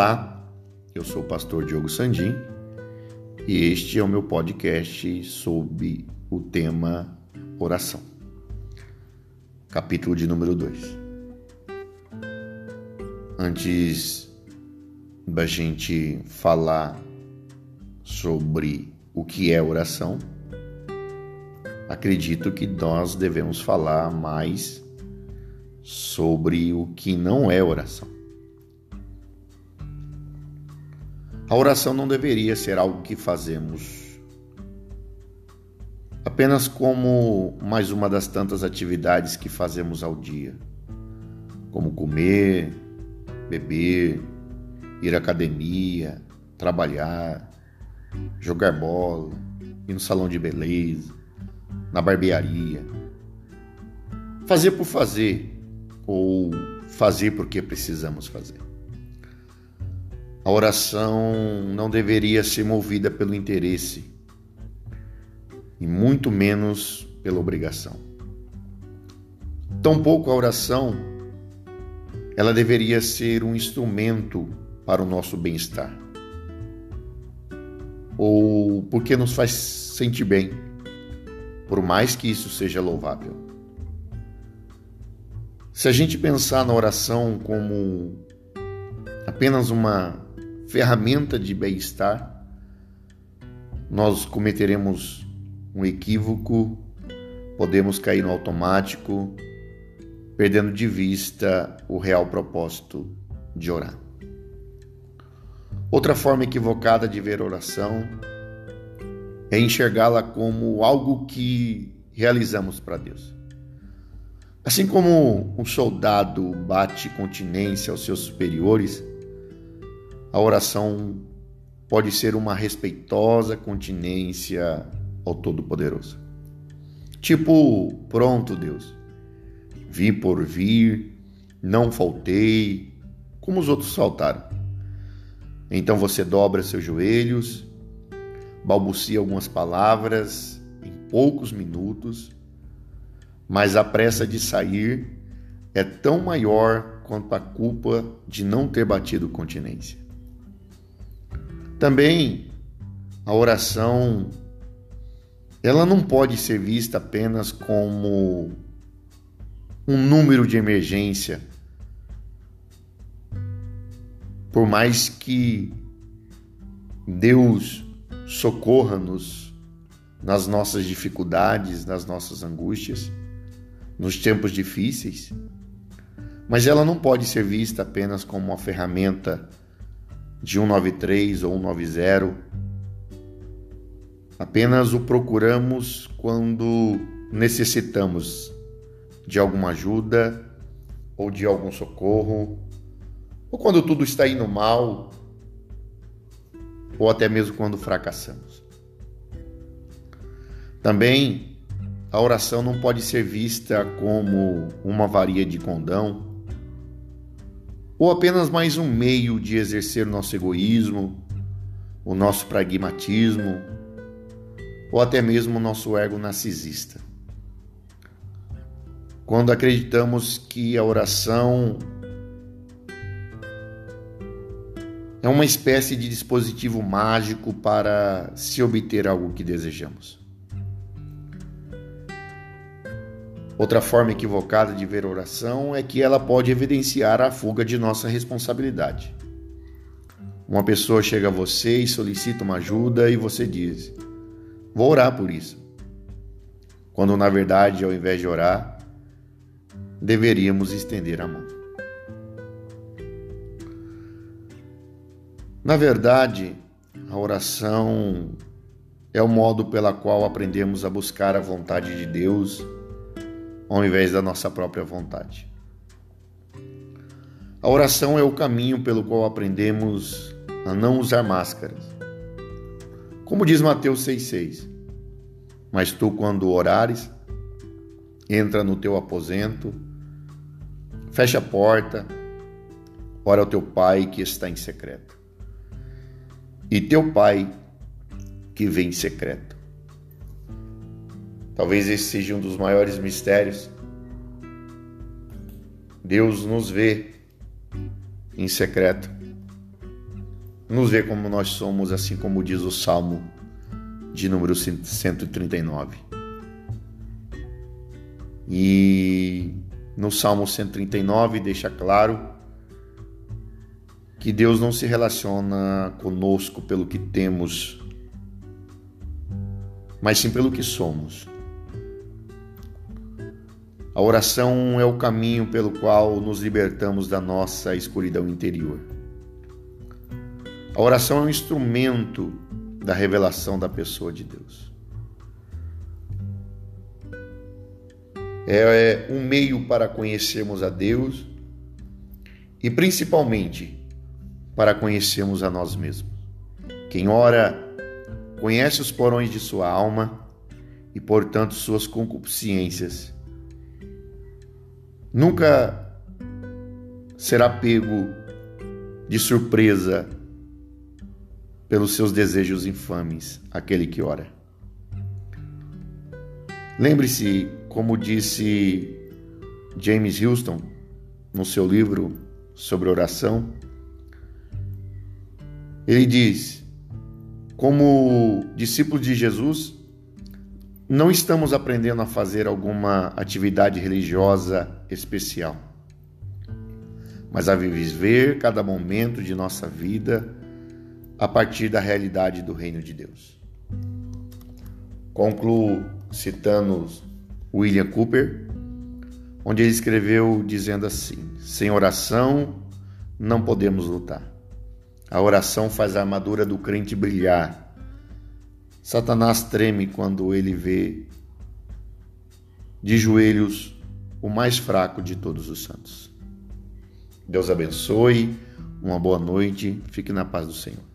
Olá, eu sou o pastor Diogo Sandim e este é o meu podcast sobre o tema oração. Capítulo de número 2. Antes da gente falar sobre o que é oração, acredito que nós devemos falar mais sobre o que não é oração. A oração não deveria ser algo que fazemos apenas como mais uma das tantas atividades que fazemos ao dia, como comer, beber, ir à academia, trabalhar, jogar bola, ir no salão de beleza, na barbearia. Fazer por fazer ou fazer porque precisamos fazer. A oração não deveria ser movida pelo interesse e muito menos pela obrigação. Tampouco a oração ela deveria ser um instrumento para o nosso bem-estar. Ou porque nos faz sentir bem, por mais que isso seja louvável. Se a gente pensar na oração como apenas uma ferramenta de bem-estar, nós cometeremos um equívoco, podemos cair no automático, perdendo de vista o real propósito de orar. Outra forma equivocada de ver oração é enxergá-la como algo que realizamos para Deus. Assim como um soldado bate continência aos seus superiores, a oração pode ser uma respeitosa continência ao Todo-Poderoso. Tipo, pronto, Deus. Vi por vir, não faltei, como os outros faltaram. Então você dobra seus joelhos, balbucia algumas palavras em poucos minutos, mas a pressa de sair é tão maior quanto a culpa de não ter batido continência. Também a oração ela não pode ser vista apenas como um número de emergência. Por mais que Deus socorra-nos nas nossas dificuldades, nas nossas angústias, nos tempos difíceis, mas ela não pode ser vista apenas como uma ferramenta de 193 ou 190. Apenas o procuramos quando necessitamos de alguma ajuda ou de algum socorro, ou quando tudo está indo mal, ou até mesmo quando fracassamos. Também a oração não pode ser vista como uma varia de condão ou apenas mais um meio de exercer o nosso egoísmo, o nosso pragmatismo, ou até mesmo o nosso ego narcisista. Quando acreditamos que a oração é uma espécie de dispositivo mágico para se obter algo que desejamos. Outra forma equivocada de ver oração é que ela pode evidenciar a fuga de nossa responsabilidade. Uma pessoa chega a você e solicita uma ajuda e você diz: Vou orar por isso. Quando na verdade, ao invés de orar, deveríamos estender a mão. Na verdade, a oração é o modo pela qual aprendemos a buscar a vontade de Deus ao invés da nossa própria vontade. A oração é o caminho pelo qual aprendemos a não usar máscaras. Como diz Mateus 6,6: Mas tu, quando orares, entra no teu aposento, fecha a porta, ora ao teu pai que está em secreto. E teu pai que vem em secreto Talvez esse seja um dos maiores mistérios. Deus nos vê em secreto nos vê como nós somos, assim como diz o Salmo de número 139. E no Salmo 139 deixa claro que Deus não se relaciona conosco pelo que temos, mas sim pelo que somos. A oração é o caminho pelo qual nos libertamos da nossa escuridão interior. A oração é um instrumento da revelação da pessoa de Deus. É um meio para conhecermos a Deus e principalmente para conhecermos a nós mesmos. Quem ora conhece os porões de sua alma e, portanto, suas concupiscências Nunca será pego de surpresa pelos seus desejos infames aquele que ora. Lembre-se, como disse James Houston no seu livro sobre oração, ele diz: como discípulos de Jesus, não estamos aprendendo a fazer alguma atividade religiosa especial, mas a viver cada momento de nossa vida a partir da realidade do reino de Deus. Concluo citando William Cooper, onde ele escreveu dizendo assim: Sem oração não podemos lutar. A oração faz a armadura do crente brilhar Satanás treme quando ele vê de joelhos o mais fraco de todos os santos. Deus abençoe, uma boa noite, fique na paz do Senhor.